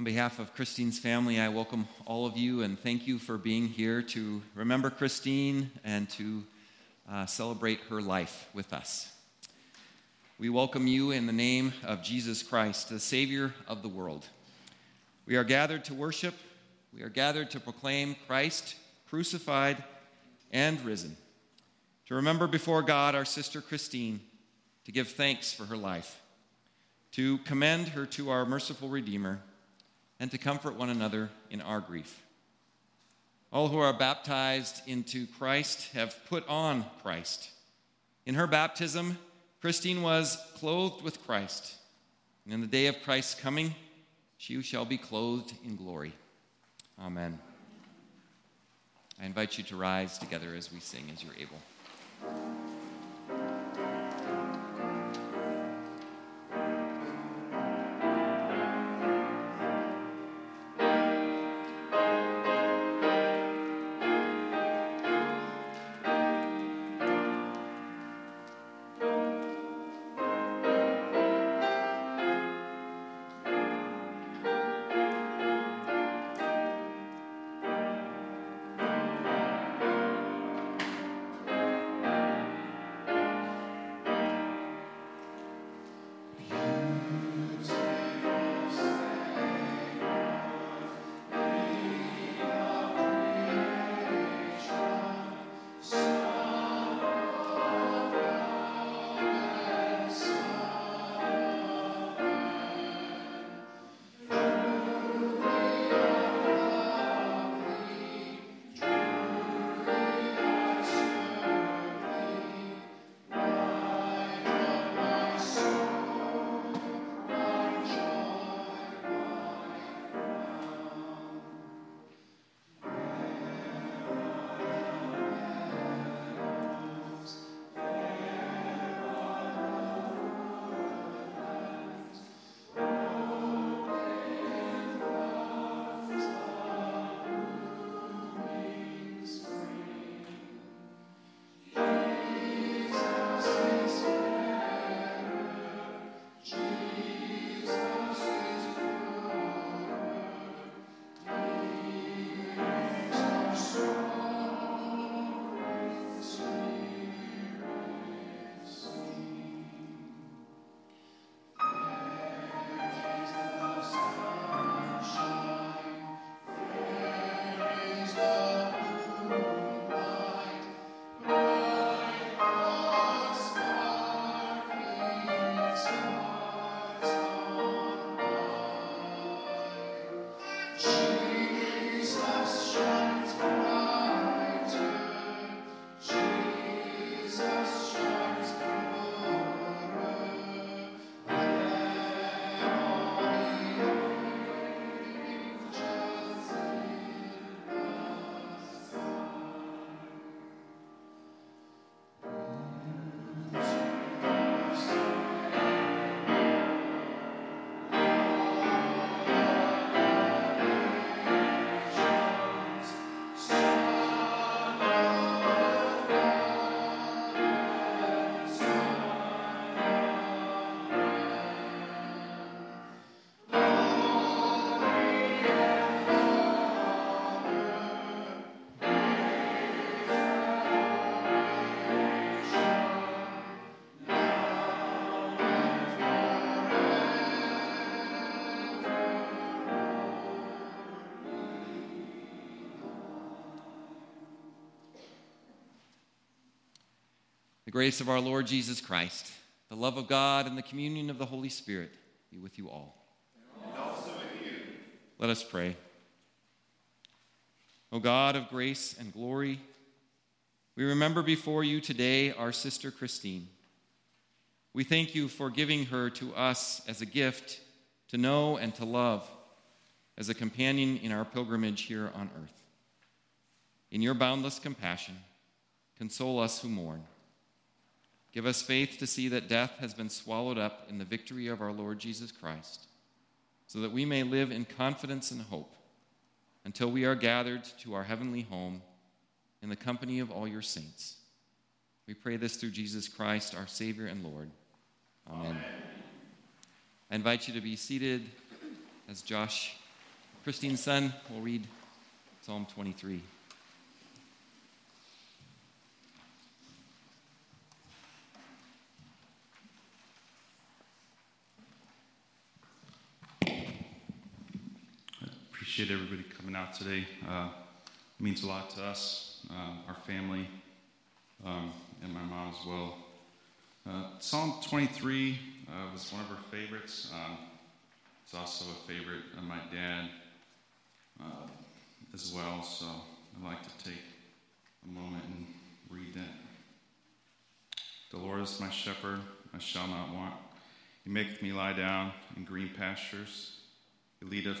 On behalf of Christine's family, I welcome all of you and thank you for being here to remember Christine and to uh, celebrate her life with us. We welcome you in the name of Jesus Christ, the Savior of the world. We are gathered to worship, we are gathered to proclaim Christ crucified and risen, to remember before God our sister Christine, to give thanks for her life, to commend her to our merciful Redeemer, and to comfort one another in our grief. All who are baptized into Christ have put on Christ. In her baptism, Christine was clothed with Christ. And in the day of Christ's coming, she shall be clothed in glory. Amen. I invite you to rise together as we sing as you're able. The grace of our Lord Jesus Christ, the love of God, and the communion of the Holy Spirit be with you all. And also with you. Let us pray. O God of grace and glory, we remember before you today our sister Christine. We thank you for giving her to us as a gift to know and to love, as a companion in our pilgrimage here on earth. In your boundless compassion, console us who mourn. Give us faith to see that death has been swallowed up in the victory of our Lord Jesus Christ, so that we may live in confidence and hope until we are gathered to our heavenly home in the company of all your saints. We pray this through Jesus Christ, our Savior and Lord. Amen. Amen. I invite you to be seated as Josh Christine's son will read Psalm 23. Appreciate everybody coming out today. Uh, it means a lot to us, uh, our family, um, and my mom as well. Uh, Psalm 23 uh, was one of her favorites. Um, it's also a favorite of my dad uh, as well, so I'd like to take a moment and read that. The Lord is my shepherd, I shall not want. He maketh me lie down in green pastures. He leadeth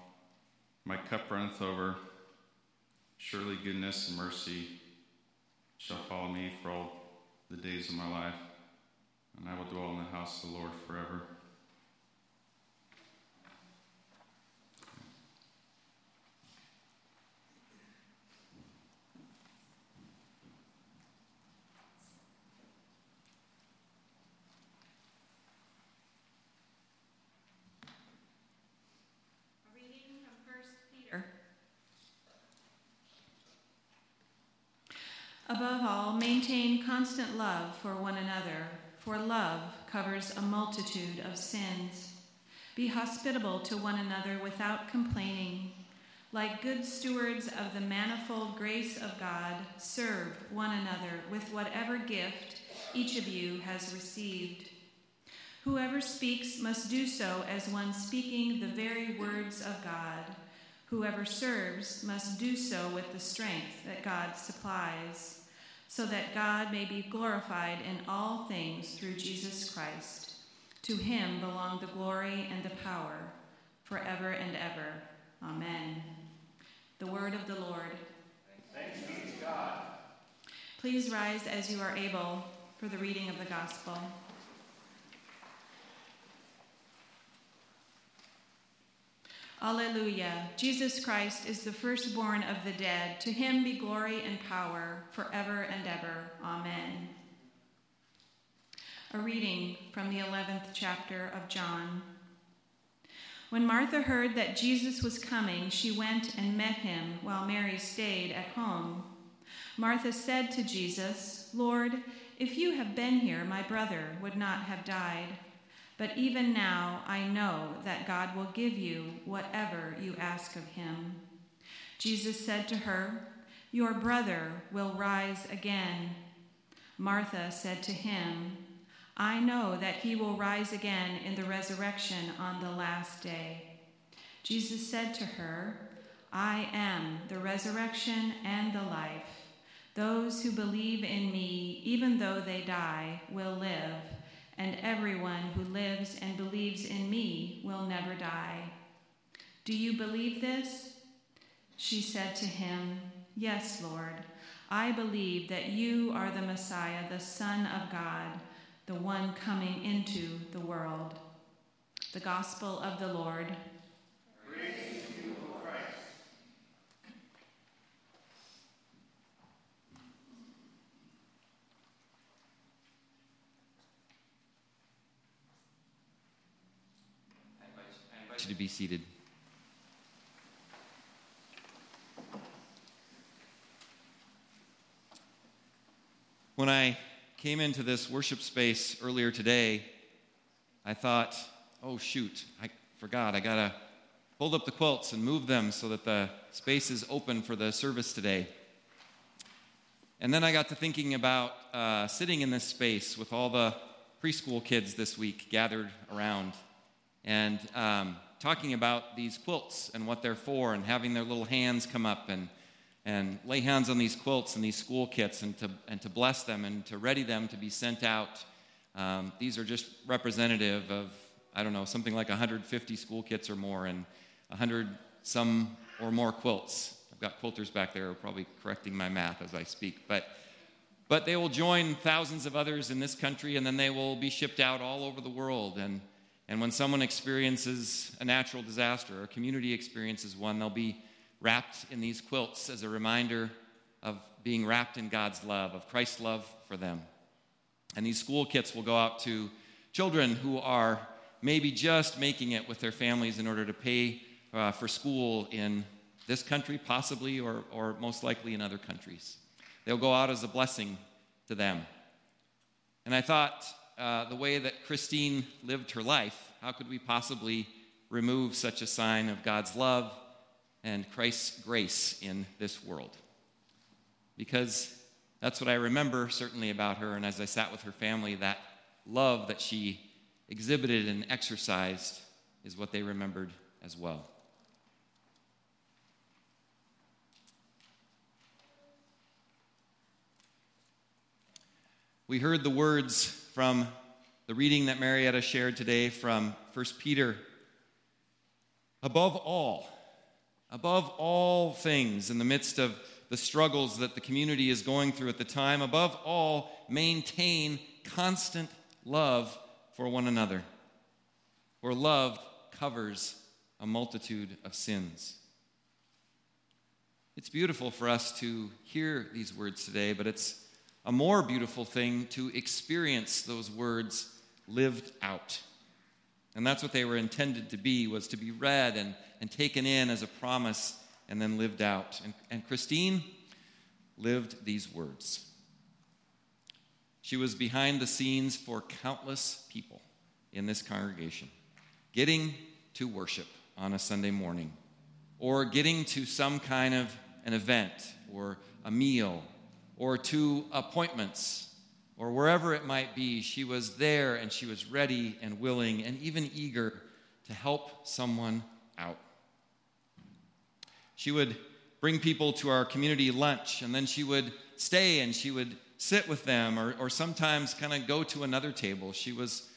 my cup runneth over. Surely goodness and mercy shall follow me for all the days of my life, and I will dwell in the house of the Lord forever. Above all, maintain constant love for one another, for love covers a multitude of sins. Be hospitable to one another without complaining. Like good stewards of the manifold grace of God, serve one another with whatever gift each of you has received. Whoever speaks must do so as one speaking the very words of God. Whoever serves must do so with the strength that God supplies so that God may be glorified in all things through Jesus Christ. To him belong the glory and the power forever and ever. Amen. The word of the Lord. Thanks be to God. Please rise as you are able for the reading of the gospel. Alleluia. Jesus Christ is the firstborn of the dead. To him be glory and power forever and ever. Amen. A reading from the 11th chapter of John. When Martha heard that Jesus was coming, she went and met him while Mary stayed at home. Martha said to Jesus, Lord, if you had been here, my brother would not have died. But even now I know that God will give you whatever you ask of him. Jesus said to her, Your brother will rise again. Martha said to him, I know that he will rise again in the resurrection on the last day. Jesus said to her, I am the resurrection and the life. Those who believe in me, even though they die, will live and everyone who lives and believes in me will never die. Do you believe this? She said to him, Yes, Lord. I believe that you are the Messiah, the Son of God, the one coming into the world. The Gospel of the Lord. You to be seated. When I came into this worship space earlier today, I thought, oh, shoot, I forgot. I got to fold up the quilts and move them so that the space is open for the service today. And then I got to thinking about uh, sitting in this space with all the preschool kids this week gathered around. And um, talking about these quilts and what they're for and having their little hands come up and, and lay hands on these quilts and these school kits and to, and to bless them and to ready them to be sent out. Um, these are just representative of, I don't know, something like 150 school kits or more and 100 some or more quilts. I've got quilters back there probably correcting my math as I speak. But, but they will join thousands of others in this country, and then they will be shipped out all over the world. And, and when someone experiences a natural disaster or a community experiences one, they'll be wrapped in these quilts as a reminder of being wrapped in God's love, of Christ's love for them. And these school kits will go out to children who are maybe just making it with their families in order to pay uh, for school in this country, possibly, or, or most likely in other countries. They'll go out as a blessing to them. And I thought, uh, the way that Christine lived her life, how could we possibly remove such a sign of God's love and Christ's grace in this world? Because that's what I remember certainly about her. And as I sat with her family, that love that she exhibited and exercised is what they remembered as well. We heard the words from the reading that Marietta shared today from 1 Peter. Above all, above all things, in the midst of the struggles that the community is going through at the time, above all, maintain constant love for one another. For love covers a multitude of sins. It's beautiful for us to hear these words today, but it's a more beautiful thing to experience those words lived out. And that's what they were intended to be, was to be read and, and taken in as a promise and then lived out. And, and Christine lived these words. She was behind the scenes for countless people in this congregation, getting to worship on a Sunday morning, or getting to some kind of an event, or a meal, or to appointments, or wherever it might be. She was there and she was ready and willing and even eager to help someone out. She would bring people to our community lunch, and then she would stay and she would sit with them, or, or sometimes kind of go to another table. She was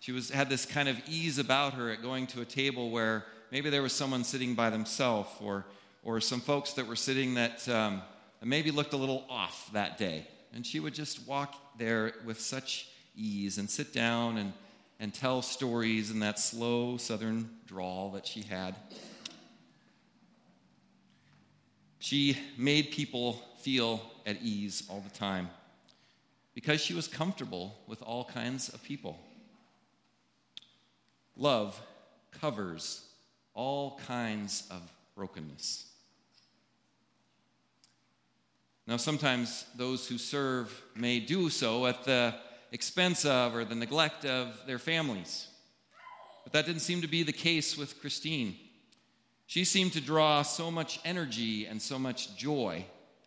she was had this kind of ease about her at going to a table where maybe there was someone sitting by themselves, or or some folks that were sitting that, um, maybe looked a little off that day, and she would just walk there with such ease and sit down and and tell stories in that slow southern drawl that she had. She made people feel at ease all the time because she was comfortable with all kinds of people. Love covers all kinds of brokenness. Now, sometimes those who serve may do so at the expense of or the neglect of their families. But that didn't seem to be the case with Christine. She seemed to draw so much energy and so much joy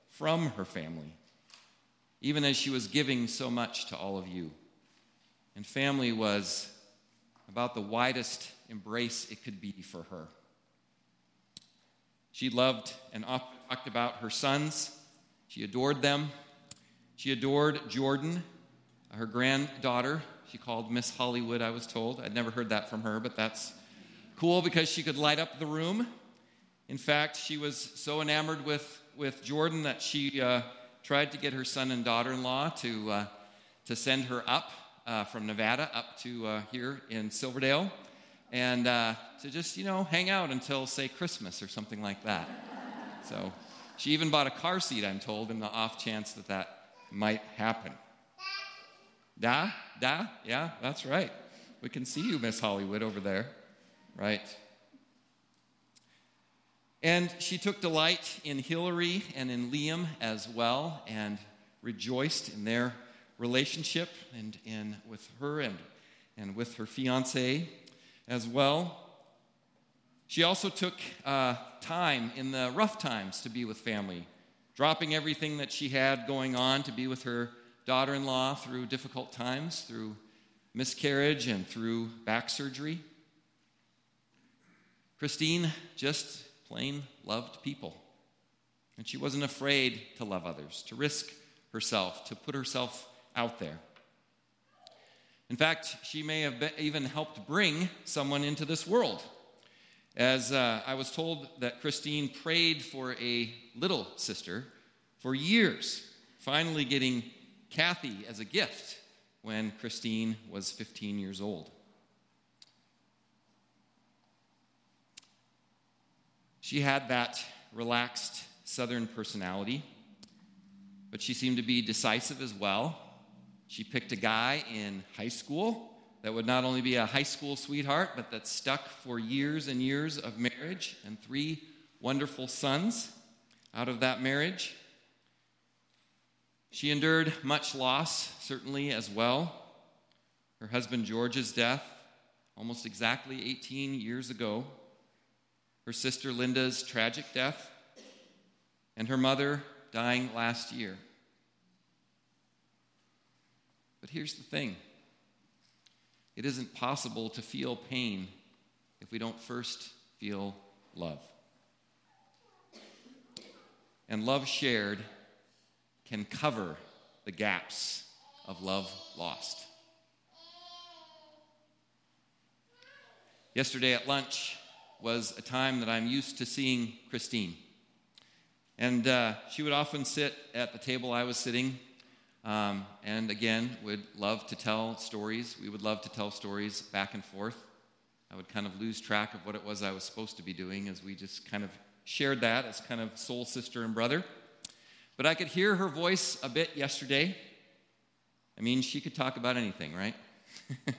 from her family, even as she was giving so much to all of you. And family was about the widest embrace it could be for her. She loved and talked about her sons. She adored them. She adored Jordan, her granddaughter. She called Miss Hollywood, I was told. I'd never heard that from her, but that's cool because she could light up the room. In fact, she was so enamored with, with Jordan that she uh, tried to get her son and daughter in law to, uh, to send her up uh, from Nevada up to uh, here in Silverdale and uh, to just, you know, hang out until, say, Christmas or something like that. So she even bought a car seat, I'm told, in the off chance that that might happen. Da? Da? Yeah, that's right. We can see you, Miss Hollywood, over there right? And she took delight in Hillary and in Liam as well and rejoiced in their relationship and in with her and, and with her fiance as well. She also took uh, time in the rough times to be with family, dropping everything that she had going on to be with her daughter in law through difficult times, through miscarriage and through back surgery. Christine just plain loved people. And she wasn't afraid to love others, to risk herself, to put herself out there. In fact, she may have even helped bring someone into this world as uh, I was told that Christine prayed for a little sister for years, finally getting Kathy as a gift when Christine was 15 years old. She had that relaxed Southern personality, but she seemed to be decisive as well. She picked a guy in high school that would not only be a high school sweetheart, but that stuck for years and years of marriage and three wonderful sons out of that marriage. She endured much loss, certainly, as well. Her husband George's death, almost exactly 18 years ago her sister Linda's tragic death, and her mother dying last year. But here's the thing it isn't possible to feel pain if we don't first feel love. And love shared can cover the gaps of love lost. Yesterday at lunch, was a time that I'm used to seeing Christine. And uh, she would often sit at the table I was sitting, um, and again, would love to tell stories. We would love to tell stories back and forth. I would kind of lose track of what it was I was supposed to be doing as we just kind of shared that as kind of soul sister and brother. But I could hear her voice a bit yesterday. I mean, she could talk about anything, right?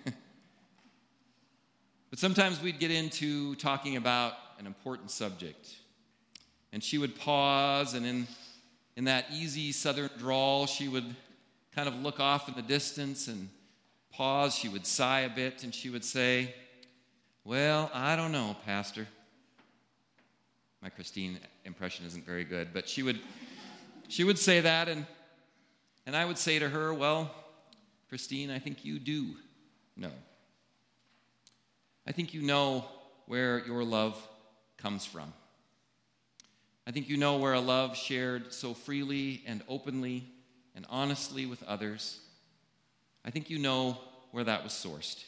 But sometimes we'd get into talking about an important subject. And she would pause, and in, in that easy southern drawl, she would kind of look off in the distance and pause. She would sigh a bit, and she would say, Well, I don't know, Pastor. My Christine impression isn't very good, but she would, she would say that, and, and I would say to her, Well, Christine, I think you do know. I think you know where your love comes from. I think you know where a love shared so freely and openly and honestly with others. I think you know where that was sourced.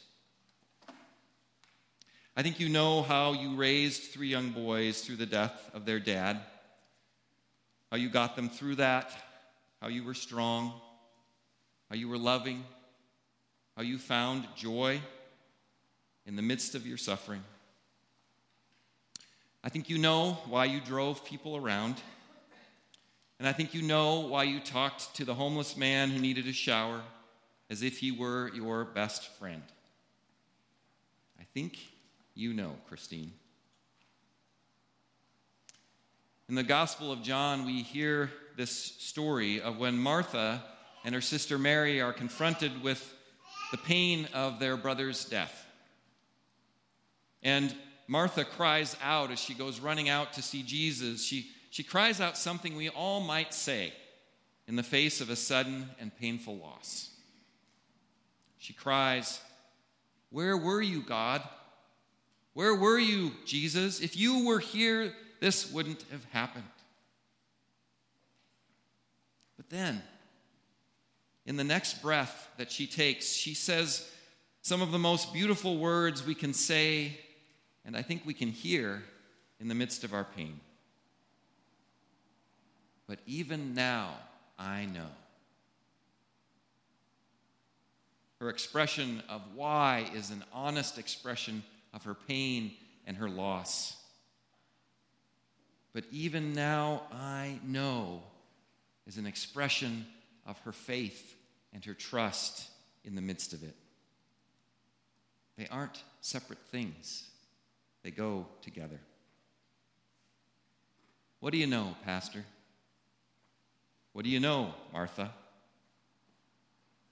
I think you know how you raised three young boys through the death of their dad, how you got them through that, how you were strong, how you were loving, how you found joy in the midst of your suffering. I think you know why you drove people around. And I think you know why you talked to the homeless man who needed a shower as if he were your best friend. I think you know, Christine. In the Gospel of John, we hear this story of when Martha and her sister Mary are confronted with the pain of their brother's death. And Martha cries out as she goes running out to see Jesus. She, she cries out something we all might say in the face of a sudden and painful loss. She cries, Where were you, God? Where were you, Jesus? If you were here, this wouldn't have happened. But then, in the next breath that she takes, she says some of the most beautiful words we can say and I think we can hear in the midst of our pain. But even now, I know. Her expression of why is an honest expression of her pain and her loss. But even now, I know is an expression of her faith and her trust in the midst of it. They aren't separate things. They go together. What do you know, Pastor? What do you know, Martha?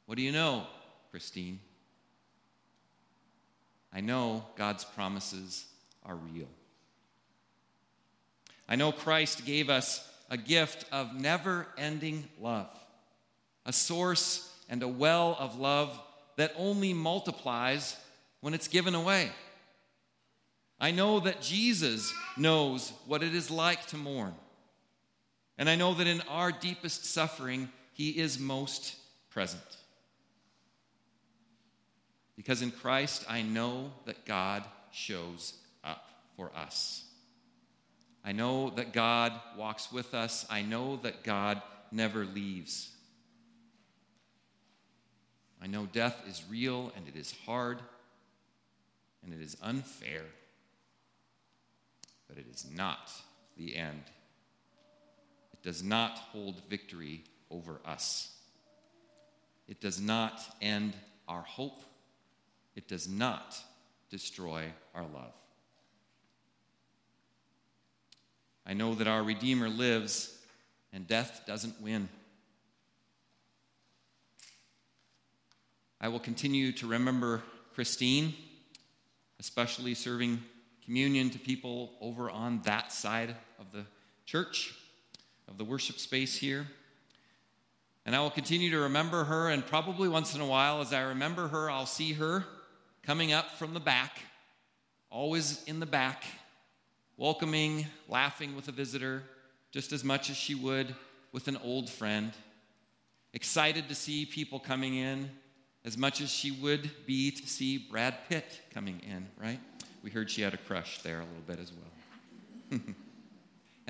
What do you know, Christine? I know God's promises are real. I know Christ gave us a gift of never ending love, a source and a well of love that only multiplies when it's given away. I know that Jesus knows what it is like to mourn. And I know that in our deepest suffering, He is most present. Because in Christ, I know that God shows up for us. I know that God walks with us. I know that God never leaves. I know death is real and it is hard and it is unfair, but it is not the end. Does not hold victory over us. It does not end our hope. It does not destroy our love. I know that our Redeemer lives and death doesn't win. I will continue to remember Christine, especially serving communion to people over on that side of the church, of the worship space here. And I will continue to remember her, and probably once in a while, as I remember her, I'll see her coming up from the back, always in the back, welcoming, laughing with a visitor, just as much as she would with an old friend, excited to see people coming in, as much as she would be to see Brad Pitt coming in, right? We heard she had a crush there a little bit as well.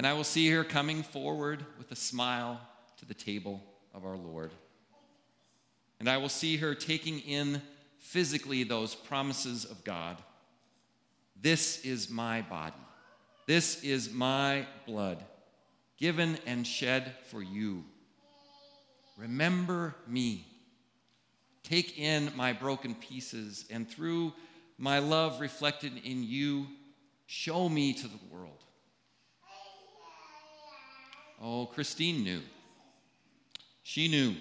and I will see her coming forward with a smile to the table of our Lord. And I will see her taking in physically those promises of God. This is my body. This is my blood, given and shed for you. Remember me. Take in my broken pieces, and through my love reflected in you, show me to the world. Oh, Christine knew. She knew.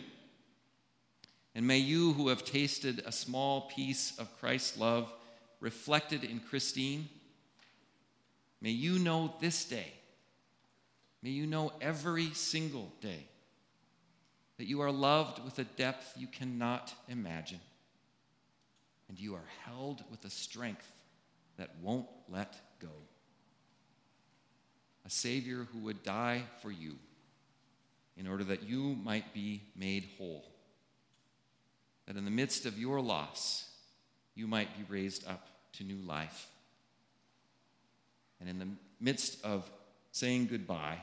And may you, who have tasted a small piece of Christ's love reflected in Christine, may you know this day, may you know every single day that you are loved with a depth you cannot imagine, and you are held with a strength that won't let go. A Savior who would die for you in order that you might be made whole. That in the midst of your loss, you might be raised up to new life. And in the midst of saying goodbye,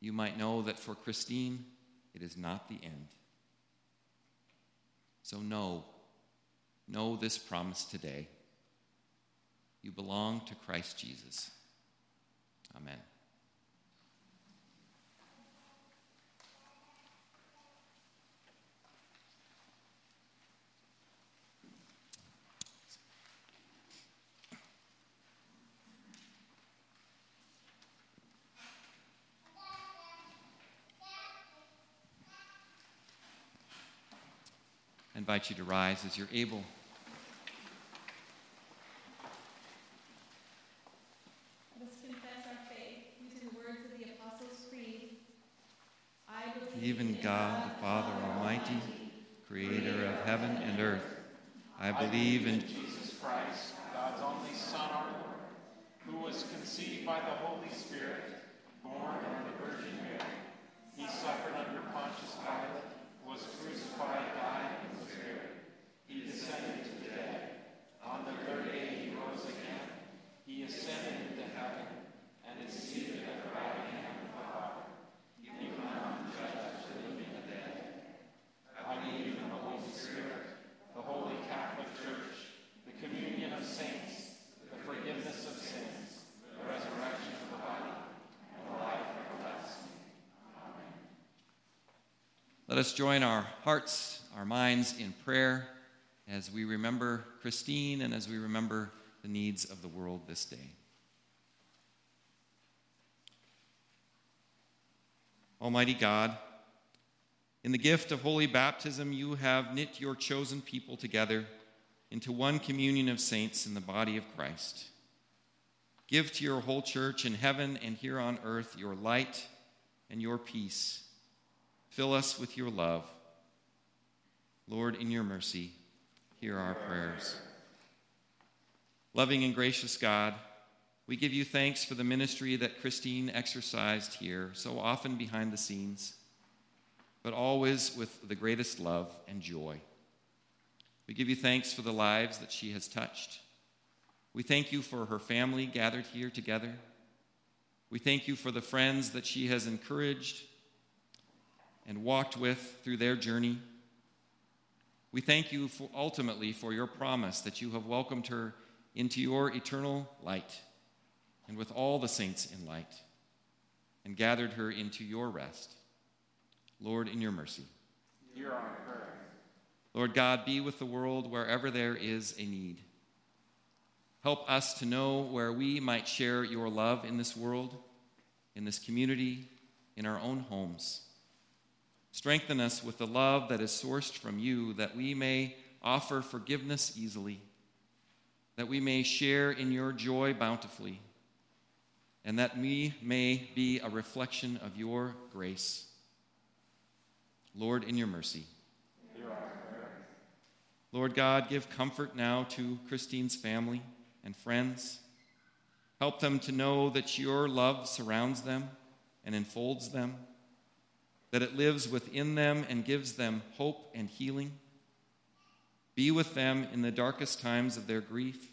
you might know that for Christine, it is not the end. So know, know this promise today. You belong to Christ Jesus. Amen. invite you to rise as you're able. Let us confess our faith using the words of the Apostles' Creed. I believe in God, the Father Almighty, creator of heaven and earth. I believe in Jesus Christ, God's only Son, our Lord, who was conceived by the Holy Spirit, born of the Virgin Mary. He suffered under Pontius Pilate, was crucified, died, he descended to the dead. On the third day he rose again. He ascended into heaven and is seated at the right hand of the Father. He will come to judge the living and the dead. I believe in the Holy Spirit, the Holy Catholic Church, the communion of saints, the forgiveness of sins, the resurrection of the body, and the life everlasting. Amen. Let us join our hearts, our minds in prayer as we remember Christine and as we remember the needs of the world this day. Almighty God, in the gift of holy baptism, you have knit your chosen people together into one communion of saints in the body of Christ. Give to your whole church in heaven and here on earth your light and your peace. Fill us with your love. Lord, in your mercy, hear our prayers. Loving and gracious God, we give you thanks for the ministry that Christine exercised here, so often behind the scenes, but always with the greatest love and joy. We give you thanks for the lives that she has touched. We thank you for her family gathered here together. We thank you for the friends that she has encouraged and walked with through their journey. We thank you for ultimately for your promise that you have welcomed her into your eternal light and with all the saints in light and gathered her into your rest. Lord, in your mercy. Hear our prayer. Lord God, be with the world wherever there is a need. Help us to know where we might share your love in this world, in this community, in our own homes. Strengthen us with the love that is sourced from you, that we may offer forgiveness easily, that we may share in your joy bountifully, and that we may be a reflection of your grace. Lord, in your mercy. Lord God, give comfort now to Christine's family and friends. Help them to know that your love surrounds them and enfolds them, that it lives within them and gives them hope and healing. Be with them in the darkest times of their grief.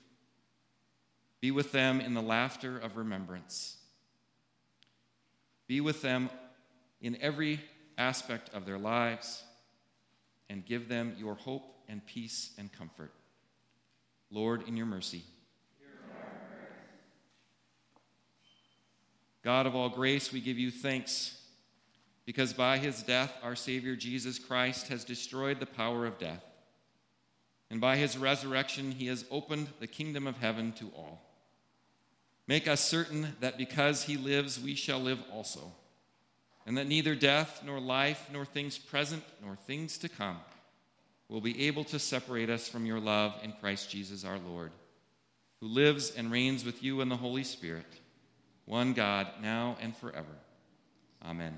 Be with them in the laughter of remembrance. Be with them in every aspect of their lives and give them your hope and peace and comfort. Lord, in your mercy. God of all grace, we give you thanks because by his death, our Savior Jesus Christ has destroyed the power of death. And by his resurrection, he has opened the kingdom of heaven to all. Make us certain that because he lives, we shall live also, and that neither death, nor life, nor things present, nor things to come will be able to separate us from your love in Christ Jesus our Lord, who lives and reigns with you in the Holy Spirit, one God, now and forever. Amen. Amen.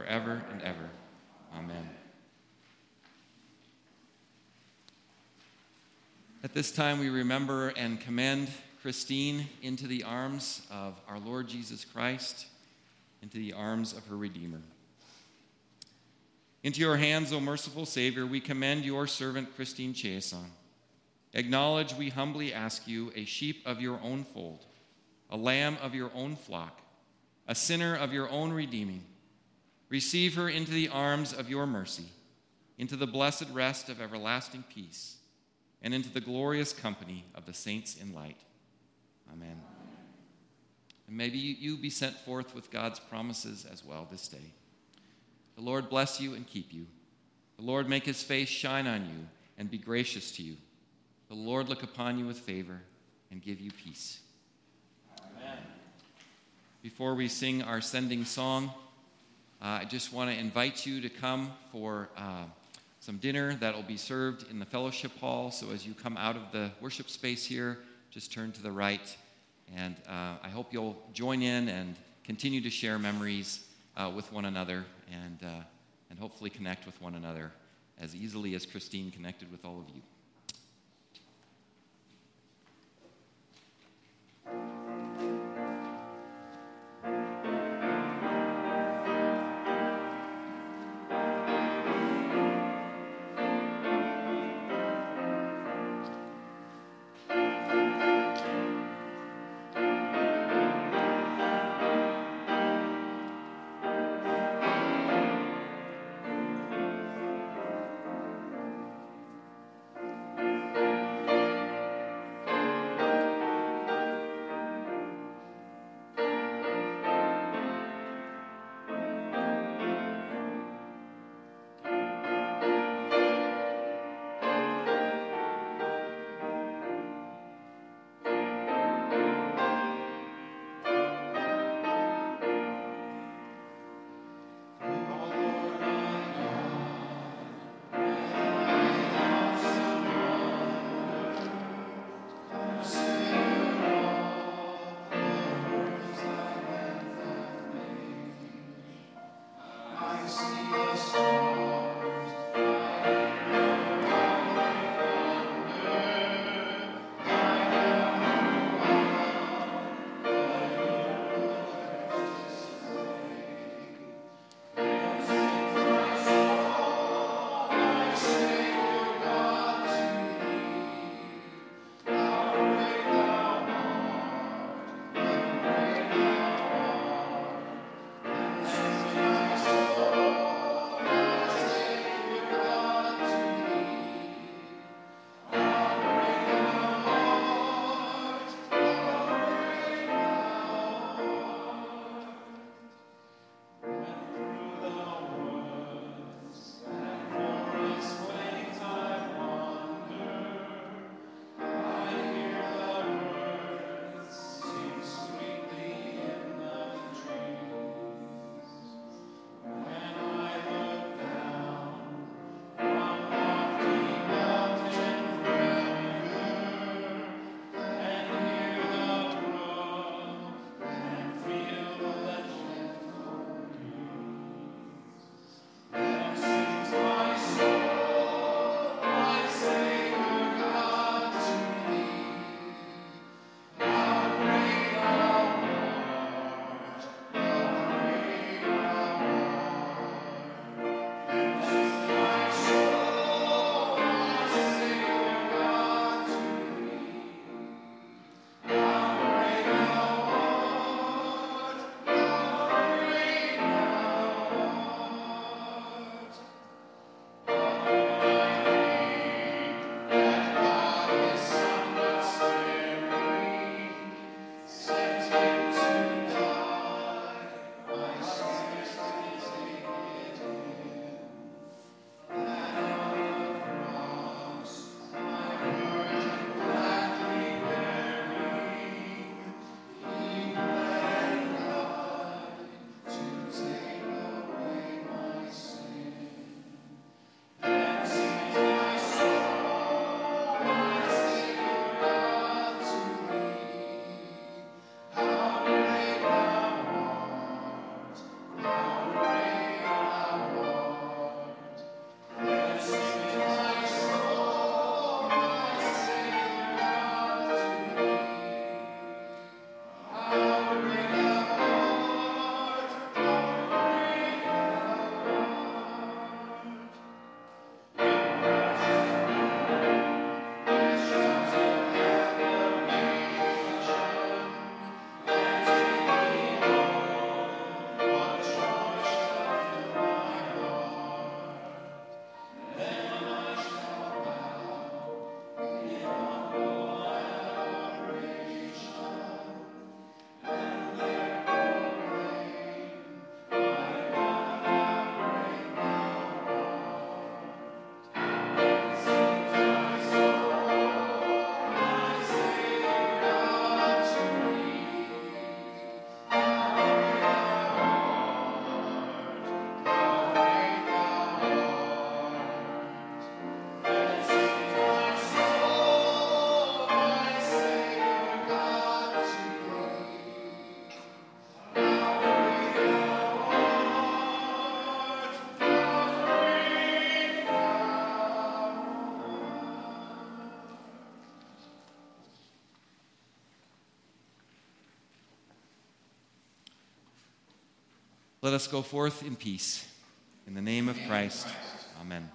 forever and ever. Amen. At this time, we remember and commend Christine into the arms of our Lord Jesus Christ, into the arms of her Redeemer. Into your hands, O merciful Savior, we commend your servant Christine Chiasson. Acknowledge, we humbly ask you, a sheep of your own fold, a lamb of your own flock, a sinner of your own redeeming. Receive her into the arms of your mercy, into the blessed rest of everlasting peace, and into the glorious company of the saints in light. Amen. And maybe you be sent forth with God's promises as well this day. The Lord bless you and keep you. The Lord make his face shine on you and be gracious to you. The Lord look upon you with favor and give you peace. Amen. Before we sing our sending song, I just want to invite you to come for uh, some dinner that will be served in the fellowship hall. So as you come out of the worship space here, just turn to the right. And uh, I hope you'll join in and continue to share memories uh, with one another and, uh, and hopefully connect with one another as easily as Christine connected with all of you. Let us go forth in peace. In the name of Christ, amen.